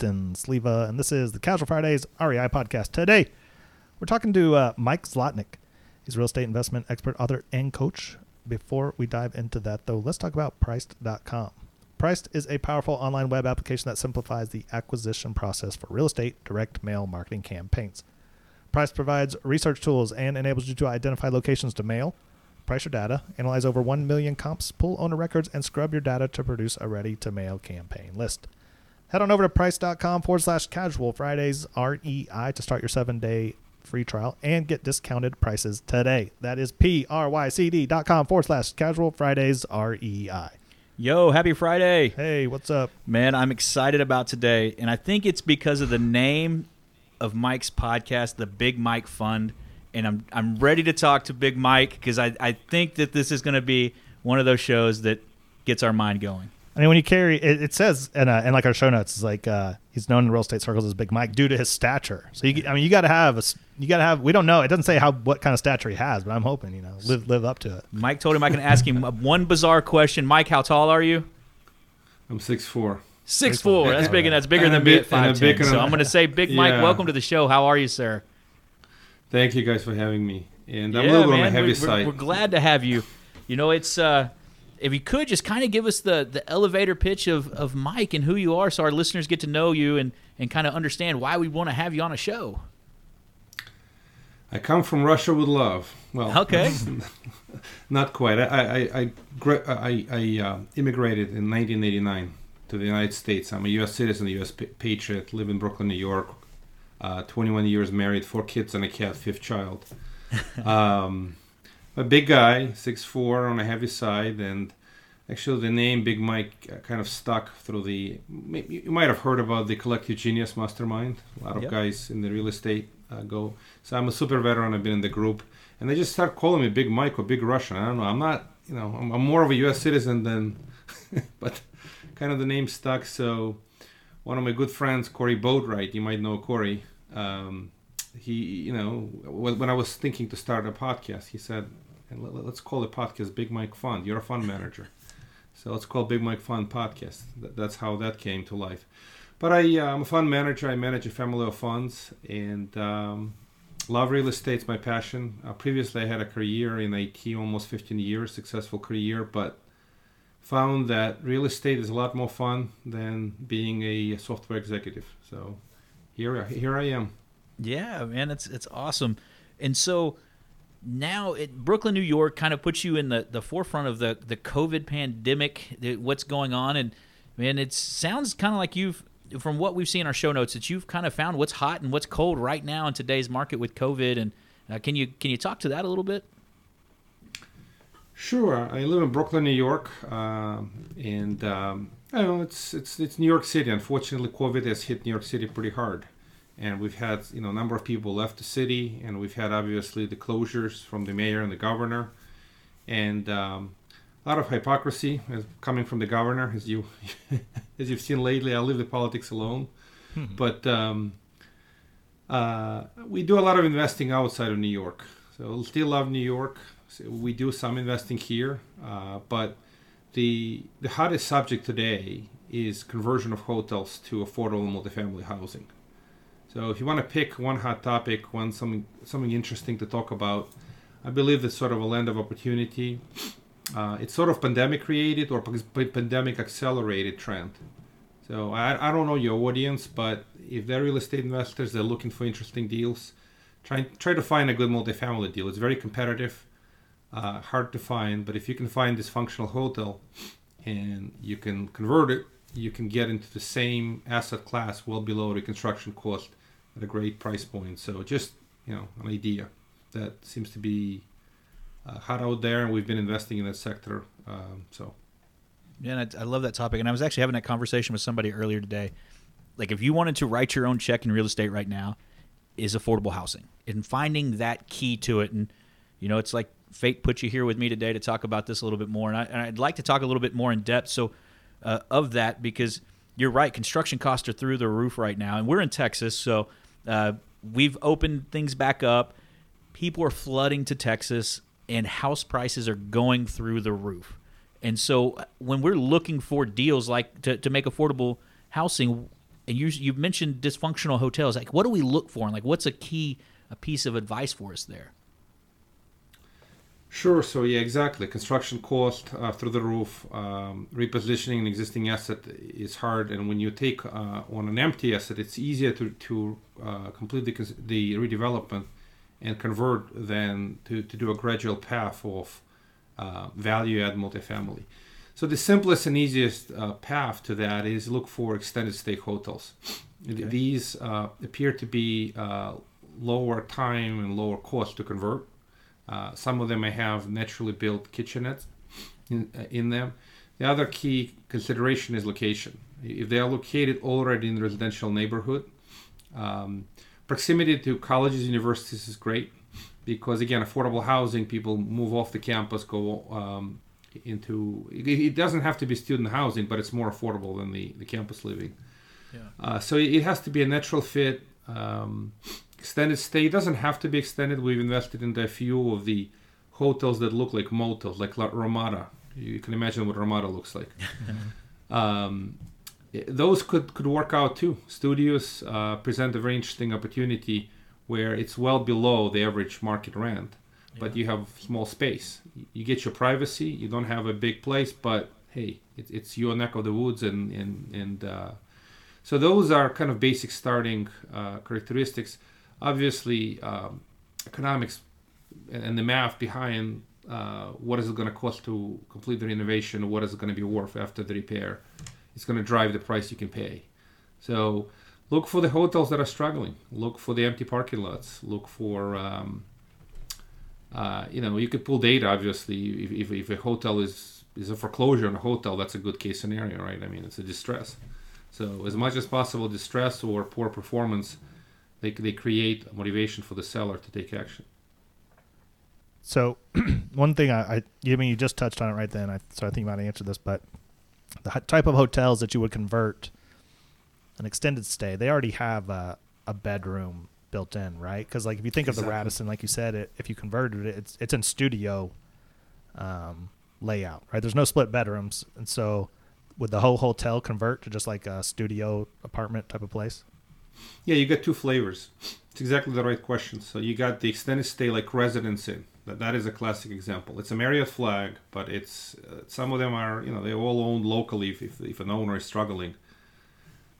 Justin Sleva, and this is the Casual Fridays REI podcast. Today, we're talking to uh, Mike Zlotnik. He's a real estate investment expert, author, and coach. Before we dive into that, though, let's talk about Pryc.com. Pryc is a powerful online web application that simplifies the acquisition process for real estate direct mail marketing campaigns. Priced provides research tools and enables you to identify locations to mail, price your data, analyze over 1 million comps, pull owner records, and scrub your data to produce a ready to mail campaign list. Head on over to pryc.com forward slash casual Fridays REI to start your seven day free trial and get discounted prices today. That is P R Y C com forward slash casual Fridays REI. Yo, happy Friday. Hey, what's up? Man, I'm excited about today. And I think it's because of the name of Mike's podcast, the Big Mike Fund. And I'm, I'm ready to talk to Big Mike because I, I think that this is going to be one of those shows that gets our mind going. I mean, when you carry it, it says and uh, in like our show notes, is like uh, he's known in real estate circles as Big Mike due to his stature. So you, I mean, you got to have a, you got to have. We don't know. It doesn't say how what kind of stature he has, but I'm hoping you know live live up to it. Mike told him I can ask him one bizarre question. Mike, how tall are you? I'm six four. Six four. That's big, and that's bigger and than me at five ten. So I'm going to say, Big Mike, yeah. welcome to the show. How are you, sir? Thank you guys for having me. And I'm yeah, a little bit on the heavy we're, side. We're glad to have you. You know, it's uh, if you could just kind of give us the the elevator pitch of of Mike and who you are, so our listeners get to know you and and kind of understand why we want to have you on a show. I come from Russia with love. Well, okay, not quite. I I I I, I uh, immigrated in 1989 to the United States. I'm a U.S. citizen, a U.S. patriot. Live in Brooklyn, New York. Uh, 21 years married, four kids and a cat, fifth child. Um, a big guy, six four on a heavy side, and actually the name Big Mike uh, kind of stuck through the. You might have heard about the Collective Genius Mastermind. A lot of yep. guys in the real estate uh, go. So I'm a super veteran. I've been in the group, and they just start calling me Big Mike or Big Russian. I don't know. I'm not. You know, I'm, I'm more of a U.S. citizen than, but kind of the name stuck. So one of my good friends, Corey Boatwright, you might know Corey. Um, he, you know, when I was thinking to start a podcast, he said, "Let's call the podcast Big Mike Fund. You're a fund manager, so it's called Big Mike Fund Podcast." That's how that came to life. But I, uh, I'm a fund manager. I manage a family of funds, and um, love real estate. It's my passion. Uh, previously, I had a career in IT, almost 15 years, successful career, but found that real estate is a lot more fun than being a software executive. So here, here I am. Yeah, man, it's it's awesome. And so now it, Brooklyn, New York, kind of puts you in the, the forefront of the the COVID pandemic, the, what's going on, and man, it sounds kind of like you've from what we've seen in our show notes that you've kind of found what's hot and what's cold right now in today's market with COVID. And uh, can you can you talk to that a little bit? Sure. I live in Brooklyn, New York, uh, and um, I know it's it's it's New York City. Unfortunately, COVID has hit New York City pretty hard and we've had you know a number of people left the city, and we've had obviously the closures from the mayor and the governor, and um, a lot of hypocrisy coming from the governor, as you as you've seen lately. I leave the politics alone, mm-hmm. but um, uh, we do a lot of investing outside of New York. So we still love New York. So we do some investing here, uh, but the the hottest subject today is conversion of hotels to affordable multifamily housing. So if you want to pick one hot topic, one something something interesting to talk about, I believe it's sort of a land of opportunity. Uh, it's sort of pandemic created or pandemic accelerated trend. So I, I don't know your audience, but if they're real estate investors, they're looking for interesting deals. Try try to find a good multifamily deal. It's very competitive, uh, hard to find. But if you can find this functional hotel, and you can convert it, you can get into the same asset class well below the construction cost at a great price point. So just you know an idea that seems to be uh, hot out there, and we've been investing in that sector. Um, so. Yeah, I, I love that topic, and I was actually having that conversation with somebody earlier today. Like, if you wanted to write your own check in real estate right now, is affordable housing and finding that key to it. And you know, it's like fate put you here with me today to talk about this a little bit more. And, I, would like to talk a little bit more in depth. So uh, of that because you're right, construction costs are through the roof right now, and we're in Texas, so uh, we've opened things back up. People are flooding to Texas, and house prices are going through the roof. And so uh, when we're looking for deals like to, to make affordable housing, and you you mentioned dysfunctional hotels, like what do we look for, and like what's a key a piece of advice for us there? Sure. So yeah, exactly. Construction cost uh, through the roof. Um, repositioning an existing asset is hard, and when you take uh, on an empty asset, it's easier to to uh, complete the, the redevelopment and convert than to, to do a gradual path of uh, value add multifamily. So the simplest and easiest uh, path to that is look for extended stay hotels. Okay. These uh, appear to be lower time and lower cost to convert uh, some of them may have naturally built kitchenettes in, uh, in them. The other key consideration is location. If they are located already in the residential neighborhood, um, proximity to colleges, universities is great because again, affordable housing, people move off the campus, go um, into. It, it, doesn't have to be student housing, but it's more affordable than the, the campus living. Yeah. Uh, so it has to be a natural fit. Um, extended stay doesn't have to be extended. We've invested in a few of the hotels that look like motels, like La Ramada. You can imagine what Ramada looks like. um, those could, could work out too. Studios uh, present a very interesting opportunity where it's well below the average market rent, but you have small space. You get your privacy. You don't have a big place, but hey, it, it's your neck of the woods, and and and uh, so those are kind of basic starting uh, characteristics obviously um, economics and the math behind uh, what is it going to cost to complete the renovation, what is it going to be worth after the repair, it's going to drive the price you can pay. So look for the hotels that are struggling. Look for the empty parking lots. Look for um, uh, you know you could pull data obviously if, if, if, a hotel is is a foreclosure on a hotel that's a good case scenario right i mean it's a distress so as much as possible distress or poor performance they, they create motivation for the seller to take action. So, one thing I, I, I mean, you just touched on it right then. I, so I think you might answer this, but the type of hotels that you would convert an extended stay, they already have a, a bedroom built in, right? Because like if you think exactly. of the Radisson, like you said, it, if you converted it, it's it's in studio um, layout, right? There's no split bedrooms, and so would the whole hotel convert to just like a studio apartment type of place? Yeah, you got two flavors. It's exactly the right question. So you got the extended stay like Residence Inn. That that is a classic example. It's a Marriott flag, but it's uh, some of them are you know they're all owned locally. If if, if an owner is struggling,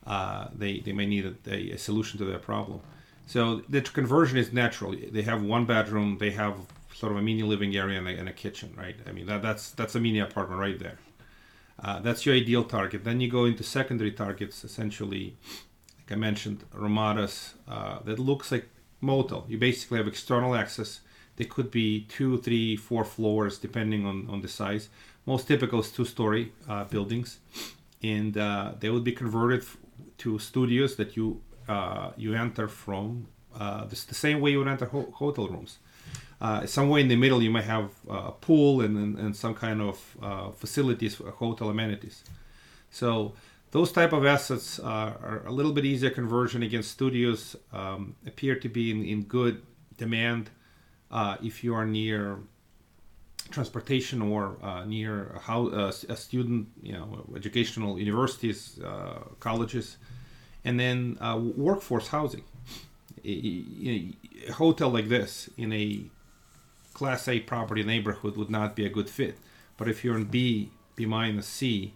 uh, they they may need a, a, solution to their problem. So the conversion is natural. They have one bedroom. They have sort of a mini living area and a, and a kitchen, right? I mean that that's that's a mini apartment right there. Uh, that's your ideal target. Then you go into secondary targets, essentially I mentioned, Ramadas uh, that looks like motel. You basically have external access. They could be two, three, four floors depending on, on the size. Most typical is two-story uh, buildings, and uh, they would be converted to studios that you uh, you enter from uh, the, the, same way you would enter ho- hotel rooms. Uh, somewhere in the middle, you might have a pool and, and, and some kind of facilities, hotel amenities. So those type of assets are, are a little bit easier conversion against studios um, appear to be in, in good demand uh, if you are near transportation or uh, near how uh, a student you know educational universities uh, colleges. And then uh, workforce housing. A, a hotel like this in a class a property neighborhood would not be a good fit. But if you're in b b minus c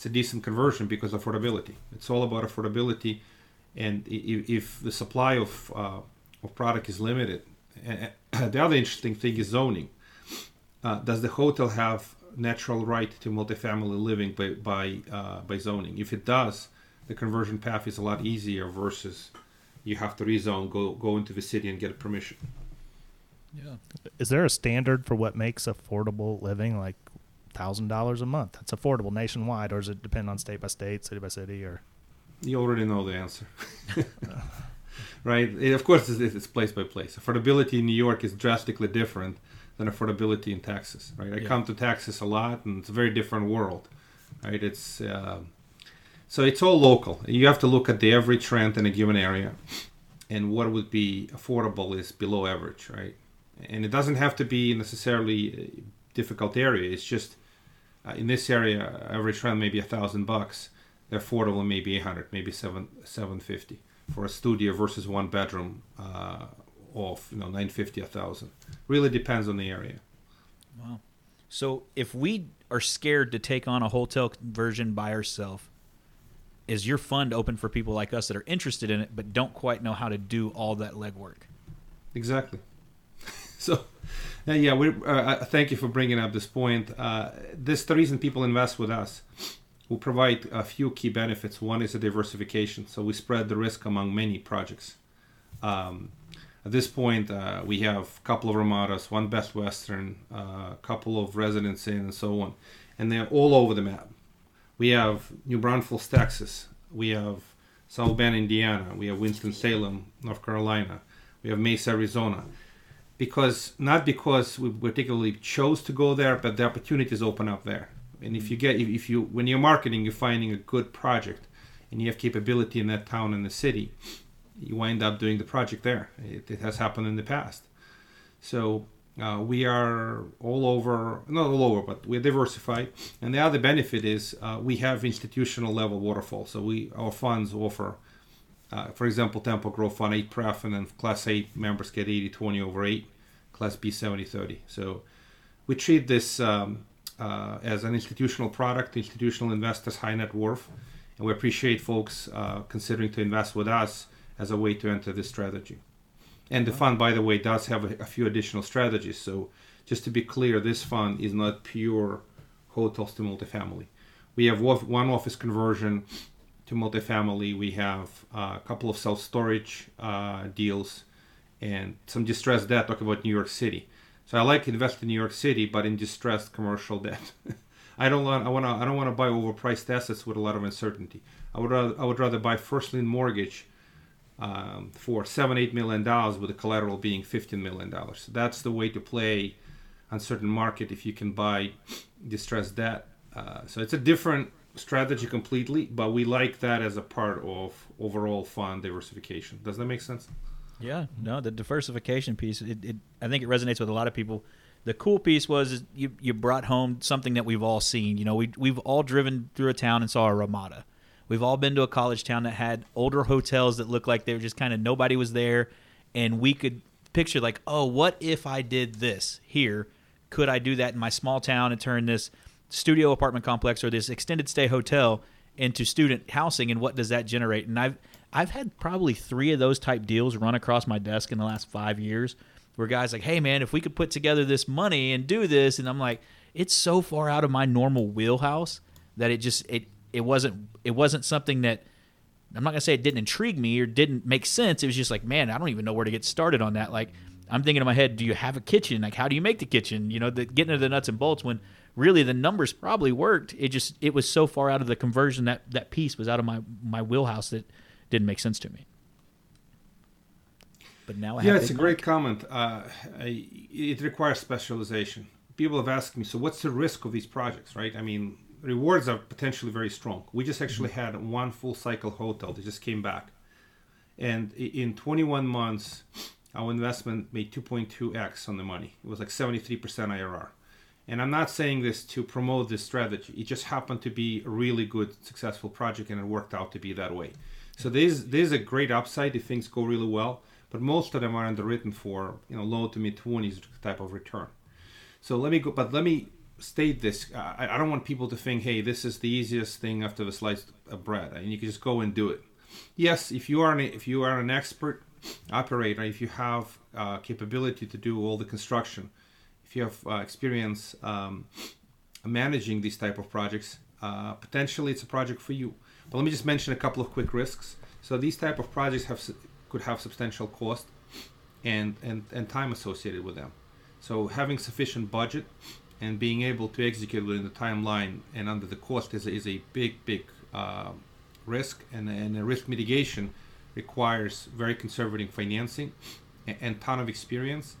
it's a decent conversion because affordability. It's all about affordability, and if, if the supply of uh, of product is limited, and the other interesting thing is zoning. Uh, does the hotel have natural right to multifamily living by by, uh, by zoning? If it does, the conversion path is a lot easier versus you have to rezone, go go into the city and get a permission. Yeah. Is there a standard for what makes affordable living? Like thousand dollars a month. That's affordable nationwide, or does it depend on state by state, city by city, or? You already know the answer. right? It, of course, it's, it's place by place. Affordability in New York is drastically different than affordability in Texas, right? I Yeah. come to Texas a lot, and it's a very different world, right? It's uh, so it's all local. You have to look at the average rent in a given area, and what would be affordable is below average, right? And it doesn't have to be necessarily a difficult area. It's just uh, in this area, average rent maybe a thousand bucks. The affordable maybe eight hundred, maybe seven seven fifty for a studio versus one bedroom uh, of you know nine fifty a thousand. Really depends on the area. Wow. So if we are scared to take on a hotel conversion by ourselves, is your fund open for people like us that are interested in it but don't quite know how to do all that legwork? Exactly. So, uh, yeah, we uh, uh, thank you for bringing up this point. Uh, this the reason people invest with us. We provide a few key benefits. One is a diversification, so we spread the risk among many projects. Um, at this point, uh, we have a couple of Ramadas, one Best Western, uh, a couple of Residence Inn, and so on, and they're all over the map. We have New Braunfels, Texas. We have South Bend, Indiana. We have Winston Salem, North Carolina. We have Mesa, Arizona. Because not because we particularly chose to go there, but the opportunities open up there. And if you get, if, you, when you're marketing, you're finding a good project, and you have capability in that town and the city, you wind up doing the project there. It, it has happened in the past. So uh, we are all over, not all over, but we're diversified. And the other benefit is uh, we have institutional level waterfall. So we our funds offer, uh, for example, Tempo Growth Fund 8 pref, and then Class A members get 80 20 over 8, Class B 70 30. So we treat this um, uh, as an institutional product, institutional investors, high net worth. And we appreciate folks uh, considering to invest with us as a way to enter this strategy. And the fund, by the way, does have a, a few additional strategies. So, just to be clear, this fund is not pure hotels to multifamily. We have one office conversion to multifamily. We have uh, a couple of self storage uh, deals and some distressed debt. Talk about New York City. So I like invest in New York City, but in distressed commercial debt. I don't want. I want to. I don't want to buy overpriced assets with a lot of uncertainty. I would rather. I would rather buy first lien mortgage um, for seven, eight million dollars with the collateral being fifteen million dollars. So That's the way to play on certain market if you can buy distressed debt. Uh, so it's a different strategy completely, but we like that as a part of overall fund diversification. Does that make sense? Yeah, no, the diversification piece, it, it I think it resonates with a lot of people. The cool piece was you you brought home something that we've all seen. You know, we we've all driven through a town and saw a Ramada. We've all been to a college town that had older hotels that looked like they were just kind of nobody was there, and we could picture like, oh, what if I did this here? Could I do that in my small town and turn this studio apartment complex or this extended stay hotel into student housing? And what does that generate? And I've I've had probably three of those type deals run across my desk in the last five years, where guys like, hey man, if we could put together this money and do this, and I'm like, it's so far out of my normal wheelhouse that it just it it wasn't it wasn't something that I'm not gonna say it didn't intrigue me or didn't make sense. It was just like, man, I don't even know where to get started on that. Like, I'm thinking in my head, do you have a kitchen? Like, how do you make the kitchen? You know, the, getting into the nuts and bolts when really the numbers probably worked. It just it was so far out of the conversion that that piece was out of my my wheelhouse that didn't make sense to me. But now I yeah, it's a great comment. Uh, it requires specialization. People have asked me, so what's the risk of these projects, right? I mean, rewards are potentially very strong. We just actually Mm-hmm. had one full cycle hotel that just came back, and in 21 months, our investment made 2.2x on the money. It was like 73% IRR. And I'm not saying this to promote this strategy. It just happened to be a really good, successful project, and it worked out to be that way. So there's there's a great upside if things go really well, but most of them are underwritten for you know low to mid 20s type of return. So let me go, but let me state this. I, I don't want people to think, hey, this is the easiest thing after the slice of bread, and you can just go and do it. Yes, if you are an, if you are an expert operator, if you have uh, capability to do all the construction, if you have uh, experience um, managing these type of projects, uh, potentially it's a project for you. But let me just mention a couple of quick risks. So these type of projects have could have substantial cost and, and, and time associated with them. So having sufficient budget and being able to execute within the timeline and under the cost is a, is a big, big uh, risk and, and a risk mitigation requires very conservative financing and, and ton of experience.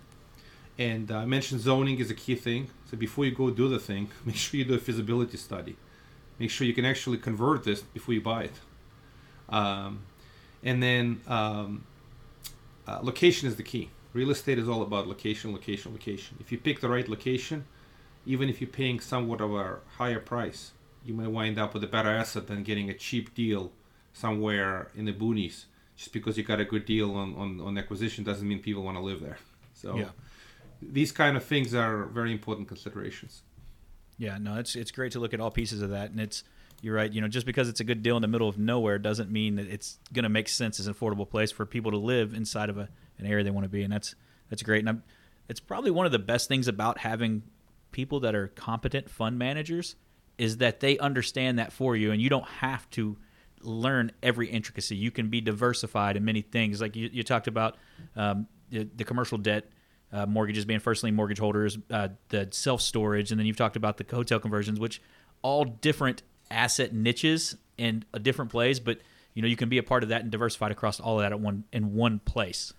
And uh, I mentioned zoning is a key thing. So before you go do the thing, make sure you do a feasibility study. Make sure you can actually convert this before you buy it. Um, and then um, uh, location is the key. Real estate is all about location, location, location. If you pick the right location, even if you're paying somewhat of a higher price, you may wind up with a better asset than getting a cheap deal somewhere in the boonies. Just because you got a good deal on, on, on acquisition doesn't mean people want to live there. So Yeah. These kind of things are very important considerations. Yeah, no, it's it's great to look at all pieces of that, and it's you're right. You know, just because it's a good deal in the middle of nowhere doesn't mean that it's going to make sense as an affordable place for people to live inside of a, an area they want to be, and that's that's great. And I'm, it's probably one of the best things about having people that are competent fund managers is that they understand that for you, and you don't have to learn every intricacy. You can be diversified in many things. Like you, you talked about um, the, the commercial debt uh, mortgages being first lien mortgage holders, uh, the self storage, and then you've talked about the hotel conversions, which all different asset niches and a different plays, but you know you can be a part of that and diversified across all of that at one in one place.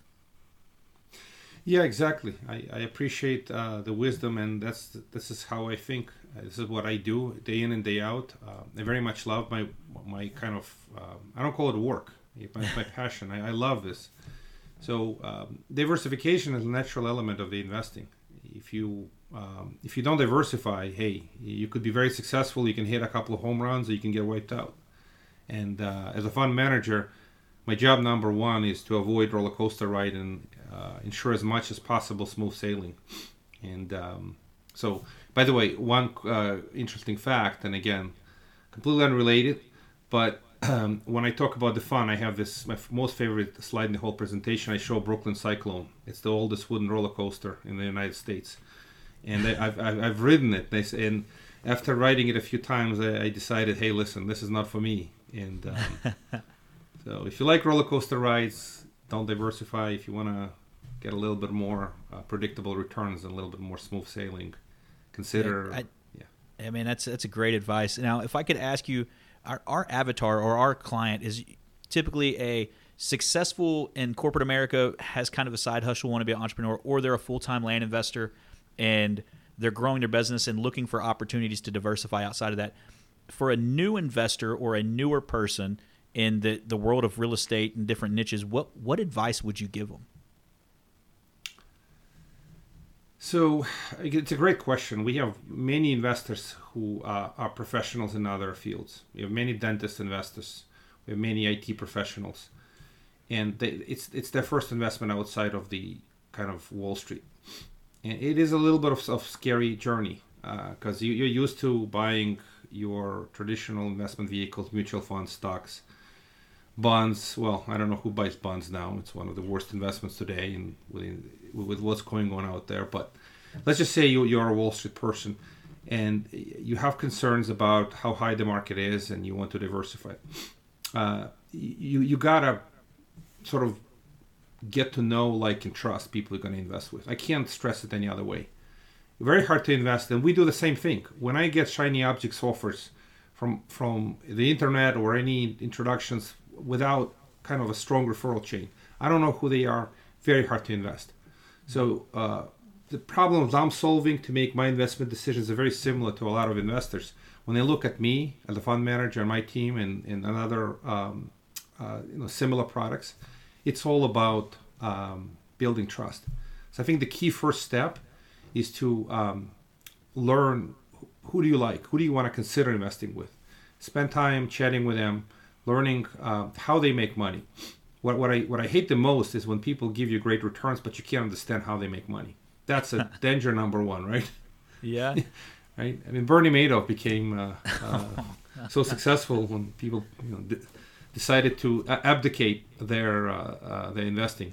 Yeah, exactly. I, I appreciate uh, the wisdom, and that's this is how I think. Uh, this is what I do day in and day out. Uh, I very much love my my kind of um, I don't call it work. It's my, my passion. I, I love this. So um, diversification is a natural element of the investing. If you um, if you don't diversify, hey, you could be very successful. You can hit a couple of home runs, or you can get wiped out. And uh, as a fund manager, my job number one is to avoid roller coaster ride and uh, ensure as much as possible smooth sailing. And um, so, by the way, one uh, interesting fact, and again, completely unrelated, but um, when I talk about the fun, I have this my f- most favorite slide in the whole presentation. I show Brooklyn Cyclone. It's the oldest wooden roller coaster in the United States, and I, I've, I've I've ridden it. They say- And after riding it a few times, I, I decided, hey, listen, this is not for me. And um, so, if you like roller coaster rides, don't diversify. If you want to get a little bit more uh, predictable returns and a little bit more smooth sailing, consider. Yeah, I- yeah. I mean, that's that's a great advice. Now, if I could ask you, our, our avatar or our client is typically a successful in corporate America, has kind of a side hustle, want to be an entrepreneur, or they're a full time land investor and they're growing their business and looking for opportunities to diversify outside of that. For a new investor or a newer person in the, the world of real estate and different niches, what what advice would you give them? So it's a great question. We have many investors who uh, are professionals in other fields. We have many dentist investors. We have many IT professionals, and they, it's it's their first investment outside of the kind of Wall Street. And it is a little bit of a scary journey because you, you're used to buying your traditional investment vehicles, mutual funds, stocks, bonds. Well, I don't know who buys bonds now. It's one of the worst investments today, and with, with what's going on out there. But let's just say you you're a Wall Street person, and you have concerns about how high the market is, and you want to diversify. Uh, you you gotta sort of get to know, like, and trust people you're going to invest with. I can't stress it any other way. Very hard to invest, and we do the same thing. When I get shiny objects offers from from the internet or any introductions without kind of a strong referral chain, I don't know who they are. Very hard to invest. So uh, the problems I'm solving to make my investment decisions are very similar to a lot of investors. When they look at me as a fund manager and my team and, and another um, uh, you know similar products, it's all about um, building trust. So I think the key first step is to um, learn who do you like, who do you want to consider investing with. Spend time chatting with them, learning uh, how they make money. What, what I what I hate the most is when people give you great returns, but you can't understand how they make money. That's a danger number one, right? Yeah. right? I mean, Bernie Madoff became uh, uh, so successful when people you know, d- decided to abdicate their uh, uh, their investing.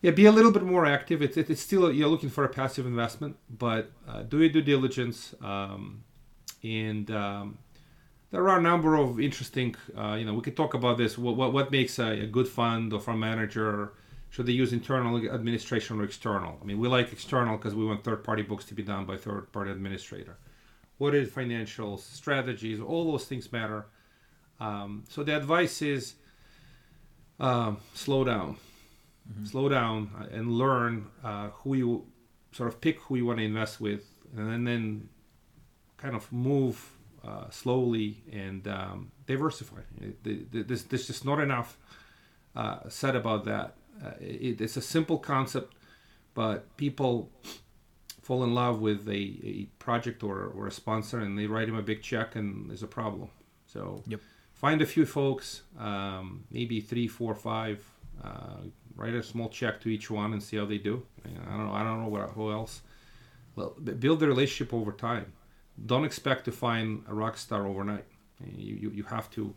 Yeah, be a little bit more active. It's, it's still you're looking for a passive investment, but uh, do your due diligence. Um, and um, there are a number of interesting. Uh, you know, we could talk about this. What what, what makes a, a good fund or fund manager? Should they use internal administration or external? I mean, we like external because we want third-party books to be done by third-party administrator. What is financial strategies? All those things matter. Um, so the advice is um, slow down, slow down, uh, and learn uh, who you sort of pick who you want to invest with, and then kind of move uh, slowly and um, diversify. It- the- the- There's, there's just not enough uh, said about that. Uh, it, it's a simple concept, but people fall in love with a, a project or, or a sponsor and they write him a big check and there's a problem. So Yep. find a few folks, um, maybe three, four, five, uh, write a small check to each one and see how they do. I don't know. I don't know what, who else. Well, build the relationship over time. Don't expect to find a rock star overnight. You, you, you have to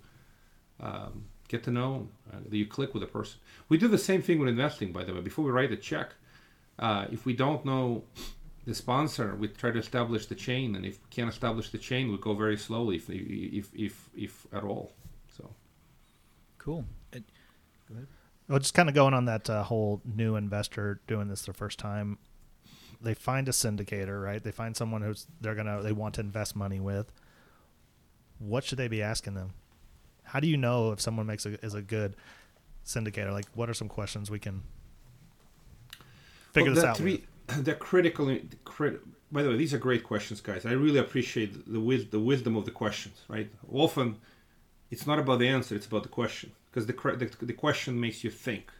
um, get to know, uh, that you click with a person. We do the same thing with investing, by the way. Before we write a check, uh, if we don't know the sponsor, we try to establish the chain, and if we can't establish the chain, we go very slowly, if if if, if at all. So Cool. Uh, Well, just kind of going on that uh, whole new investor doing this their first time. They find a syndicator, right? They find someone who's they're gonna they want to invest money with. What should they be asking them? How do you know if someone makes a is a good syndicator? Like, what are some questions we can figure Well, this out? Three, the critical, crit, by the way, these are great questions, guys. I really appreciate the wis- the wisdom of the questions. Right? Often, it's not about the answer; it's about the question, because the, the the question makes you think,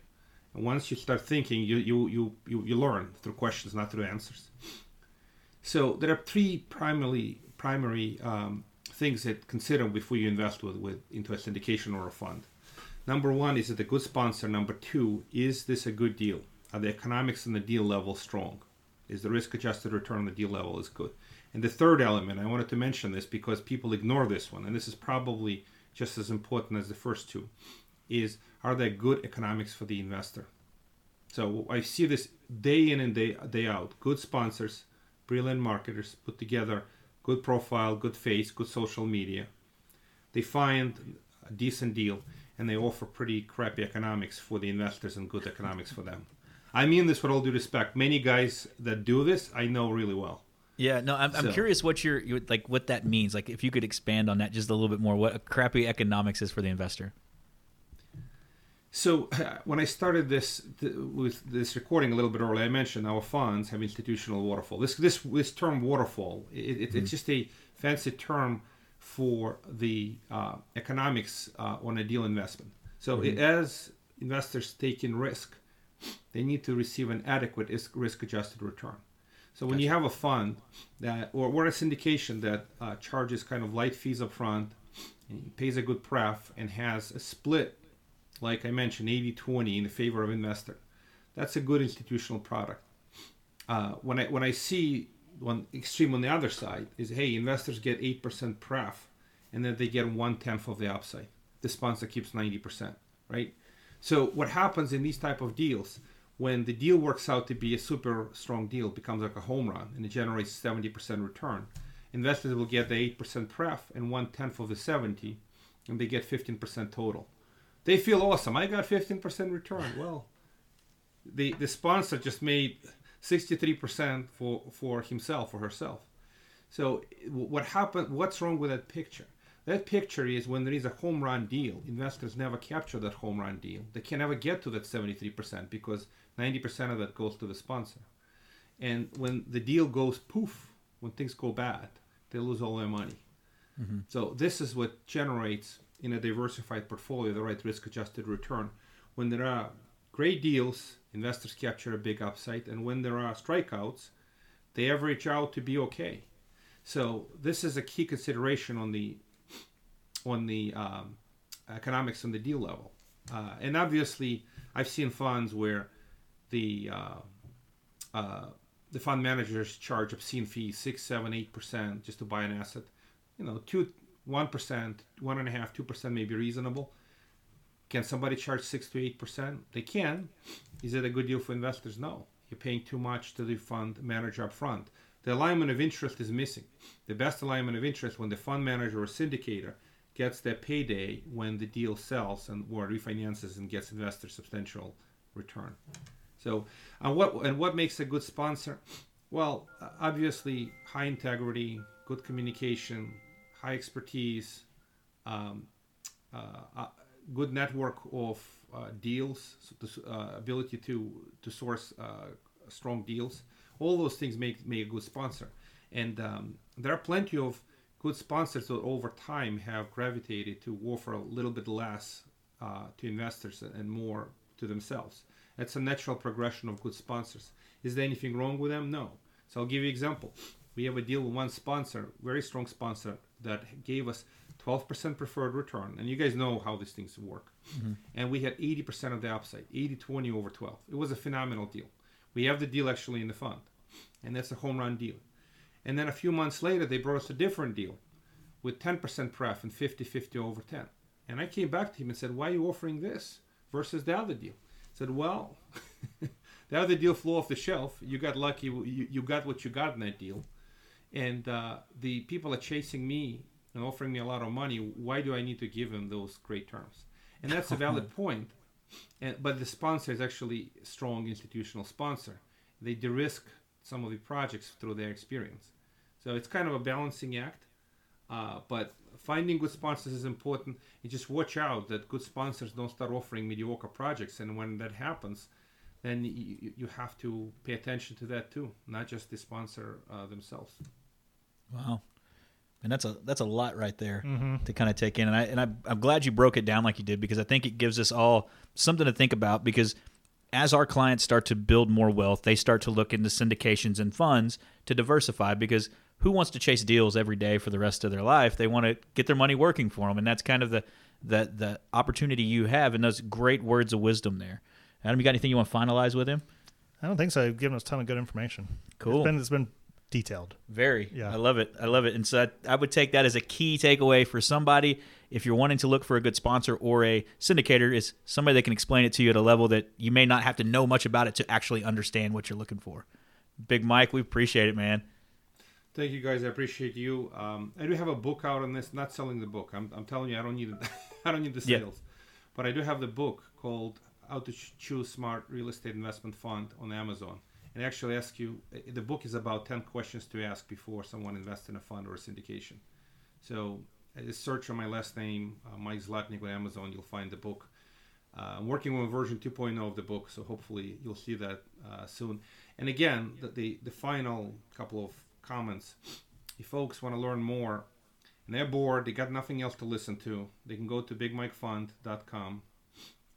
once you start thinking, you you you you, you learn through questions, not through answers. So there are three primarily primary um, things that consider before you invest with, with into a syndication or a fund. Number one, is it a good sponsor? Number two, is this a good deal? Are the economics and the deal level strong? Is the risk adjusted return on the deal level is good? And the third element, I wanted to mention this because people ignore this one, and this is probably just as important as the first two, is are there good economics for the investor? So I see this day in and day, day out. Good sponsors, brilliant marketers put together good profile, good face, good social media. They find a decent deal and they offer pretty crappy economics for the investors and good economics for them. I mean this with all due respect. Many guys that do this, I know really well. Yeah, no, I'm, I'm curious what your you would- like what that means. Like, if you could expand on that just a little bit more, what crappy economics is for the investor. So when I started this th- with this recording a little bit earlier, I mentioned our funds have institutional waterfall. This this this term waterfall, it, it, it's just a fancy term for the uh, economics uh, on a deal investment. So as investors take in risk, they need to receive an adequate risk adjusted return. So when you have a fund that, or, or a syndication that uh, charges kind of light fees up front, and pays a good pref, and has a split, like I mentioned, 80-20 in favor of investor, that's a good institutional product. Uh, when I when I see one extreme on the other side is, hey, investors get eight percent pref, and then they get one tenth of the upside. The sponsor keeps ninety percent, right? So what happens in these type of deals? when the deal works out to be a super strong deal, becomes like a home run and it generates 70% return. Investors will get the 8% pref and one tenth of the 70, and they get 15% total. They feel awesome. I got 15% return. Well, the, the sponsor just made 63% for, for himself or herself. So what happened? What's wrong with that picture? That picture is when there is a home run deal, investors never capture that home run deal. They can never get to that 73% because 90% of that goes to the sponsor. And when the deal goes poof, when things go bad, they lose all their money. Mm-hmm. So this is what generates in a diversified portfolio the right risk adjusted return. When there are great deals, investors capture a big upside, and when there are strikeouts, they average out to be okay. So this is a key consideration on the on the um, economics on the deal level. Uh, and obviously, I've seen funds where the uh, uh, the fund managers charge obscene fees, six, seven, eight percent, just to buy an asset. You know, two, one percent, one and a half, two percent may be reasonable. Can somebody charge six to eight percent? They can. Is it a good deal for investors? No. You're paying too much to the fund manager up front. The alignment of interest is missing. The best alignment of interest when the fund manager or syndicator gets their payday when the deal sells and or refinances and gets investors substantial return. So, and what and what makes a good sponsor? Well, obviously, high integrity, good communication, high expertise, um, uh, uh, good network of uh, deals, so the uh, ability to to source strong deals. All those things make make a good sponsor, and um, there are plenty of good sponsors that over time have gravitated to offer a little bit less to investors and more to themselves. That's a natural progression of good sponsors. Is there anything wrong with them? No. So I'll give you an example. We have a deal with one sponsor, very strong sponsor, that gave us 12% preferred return. And you guys know how these things work. Mm-hmm. And we had 80% of the upside, 80 20 over 12. It was a phenomenal deal. We have the deal actually in the fund. And that's a home run deal. And then a few months later, they brought us a different deal with 10% pref and 50 50 over 10. And I came back to him and said, Why are you offering this versus the other deal? I said, Well, the other deal flew off the shelf. You got lucky. You, you got what you got in that deal. And uh, the people are chasing me and offering me a lot of money. Why do I need to give them those great terms? And that's a valid point. And, but the sponsor is actually a strong institutional sponsor. They de-risk some of the projects through their experience. So it's kind of a balancing act. Uh, but finding good sponsors is important. You just watch out that good sponsors don't start offering mediocre projects. And when that happens, then you, you have to pay attention to that too, not just the sponsor uh, themselves. Wow. And that's a that's a lot right there mm-hmm. to kind of take in, and I and I, I'm glad you broke it down like you did because I think it gives us all something to think about. Because as our clients start to build more wealth, they start to look into syndications and funds to diversify. Because who wants to chase deals every day for the rest of their life? They want to get their money working for them, and that's kind of the the the opportunity you have. And those great words of wisdom there. Adam, you got anything you want to finalize with him? I don't think so. You've given us a ton of good information. Cool. It's been, it's been detailed. Very. Yeah. I love it. I love it. And so I, I would take that as a key takeaway for somebody if you're wanting to look for a good sponsor or a syndicator is somebody that can explain it to you at a level that you may not have to know much about it to actually understand what you're looking for. Big Mike, we appreciate it, man. Thank you, guys. I appreciate you. Um, I do have a book out on this. Not selling the book. I'm, I'm telling you, I don't need it. I don't need the sales, but I do have the book called "How to Choose Smart Real Estate Investment Fund" on Amazon and actually ask you the book is about 10 questions to ask before someone invests in a fund or a syndication. So uh, search on my last name uh, mike Zlotnik on amazon you'll find the book. Uh, i'm working on version 2.0 of the book so hopefully you'll see that uh, soon. And again the, the, the final couple of comments. If folks want to learn more and they're bored they got nothing else to listen to they can go to bigmikefund.com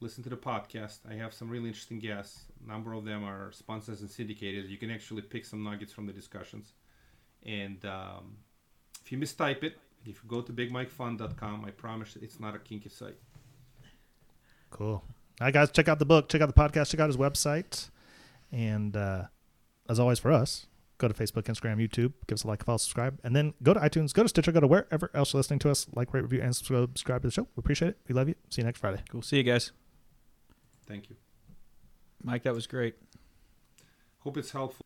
listen to the podcast. I have some really interesting guests. A number of them are sponsors and syndicators. You can actually pick some nuggets from the discussions. And um, if you mistype it, if you go to bigmikefund.com, I promise it's not a kinky site. Cool. All right, guys, check out the book, check out the podcast, check out his website. And uh, as always, for us, go to Facebook, Instagram, YouTube, give us a like, follow, subscribe, and then go to iTunes, go to Stitcher, go to wherever else you're listening to us. Like, rate, review, and subscribe to the show. We appreciate it. We love you. See you next Friday. Cool. See you guys. Thank you. Mike, that was great. Hope it's helpful.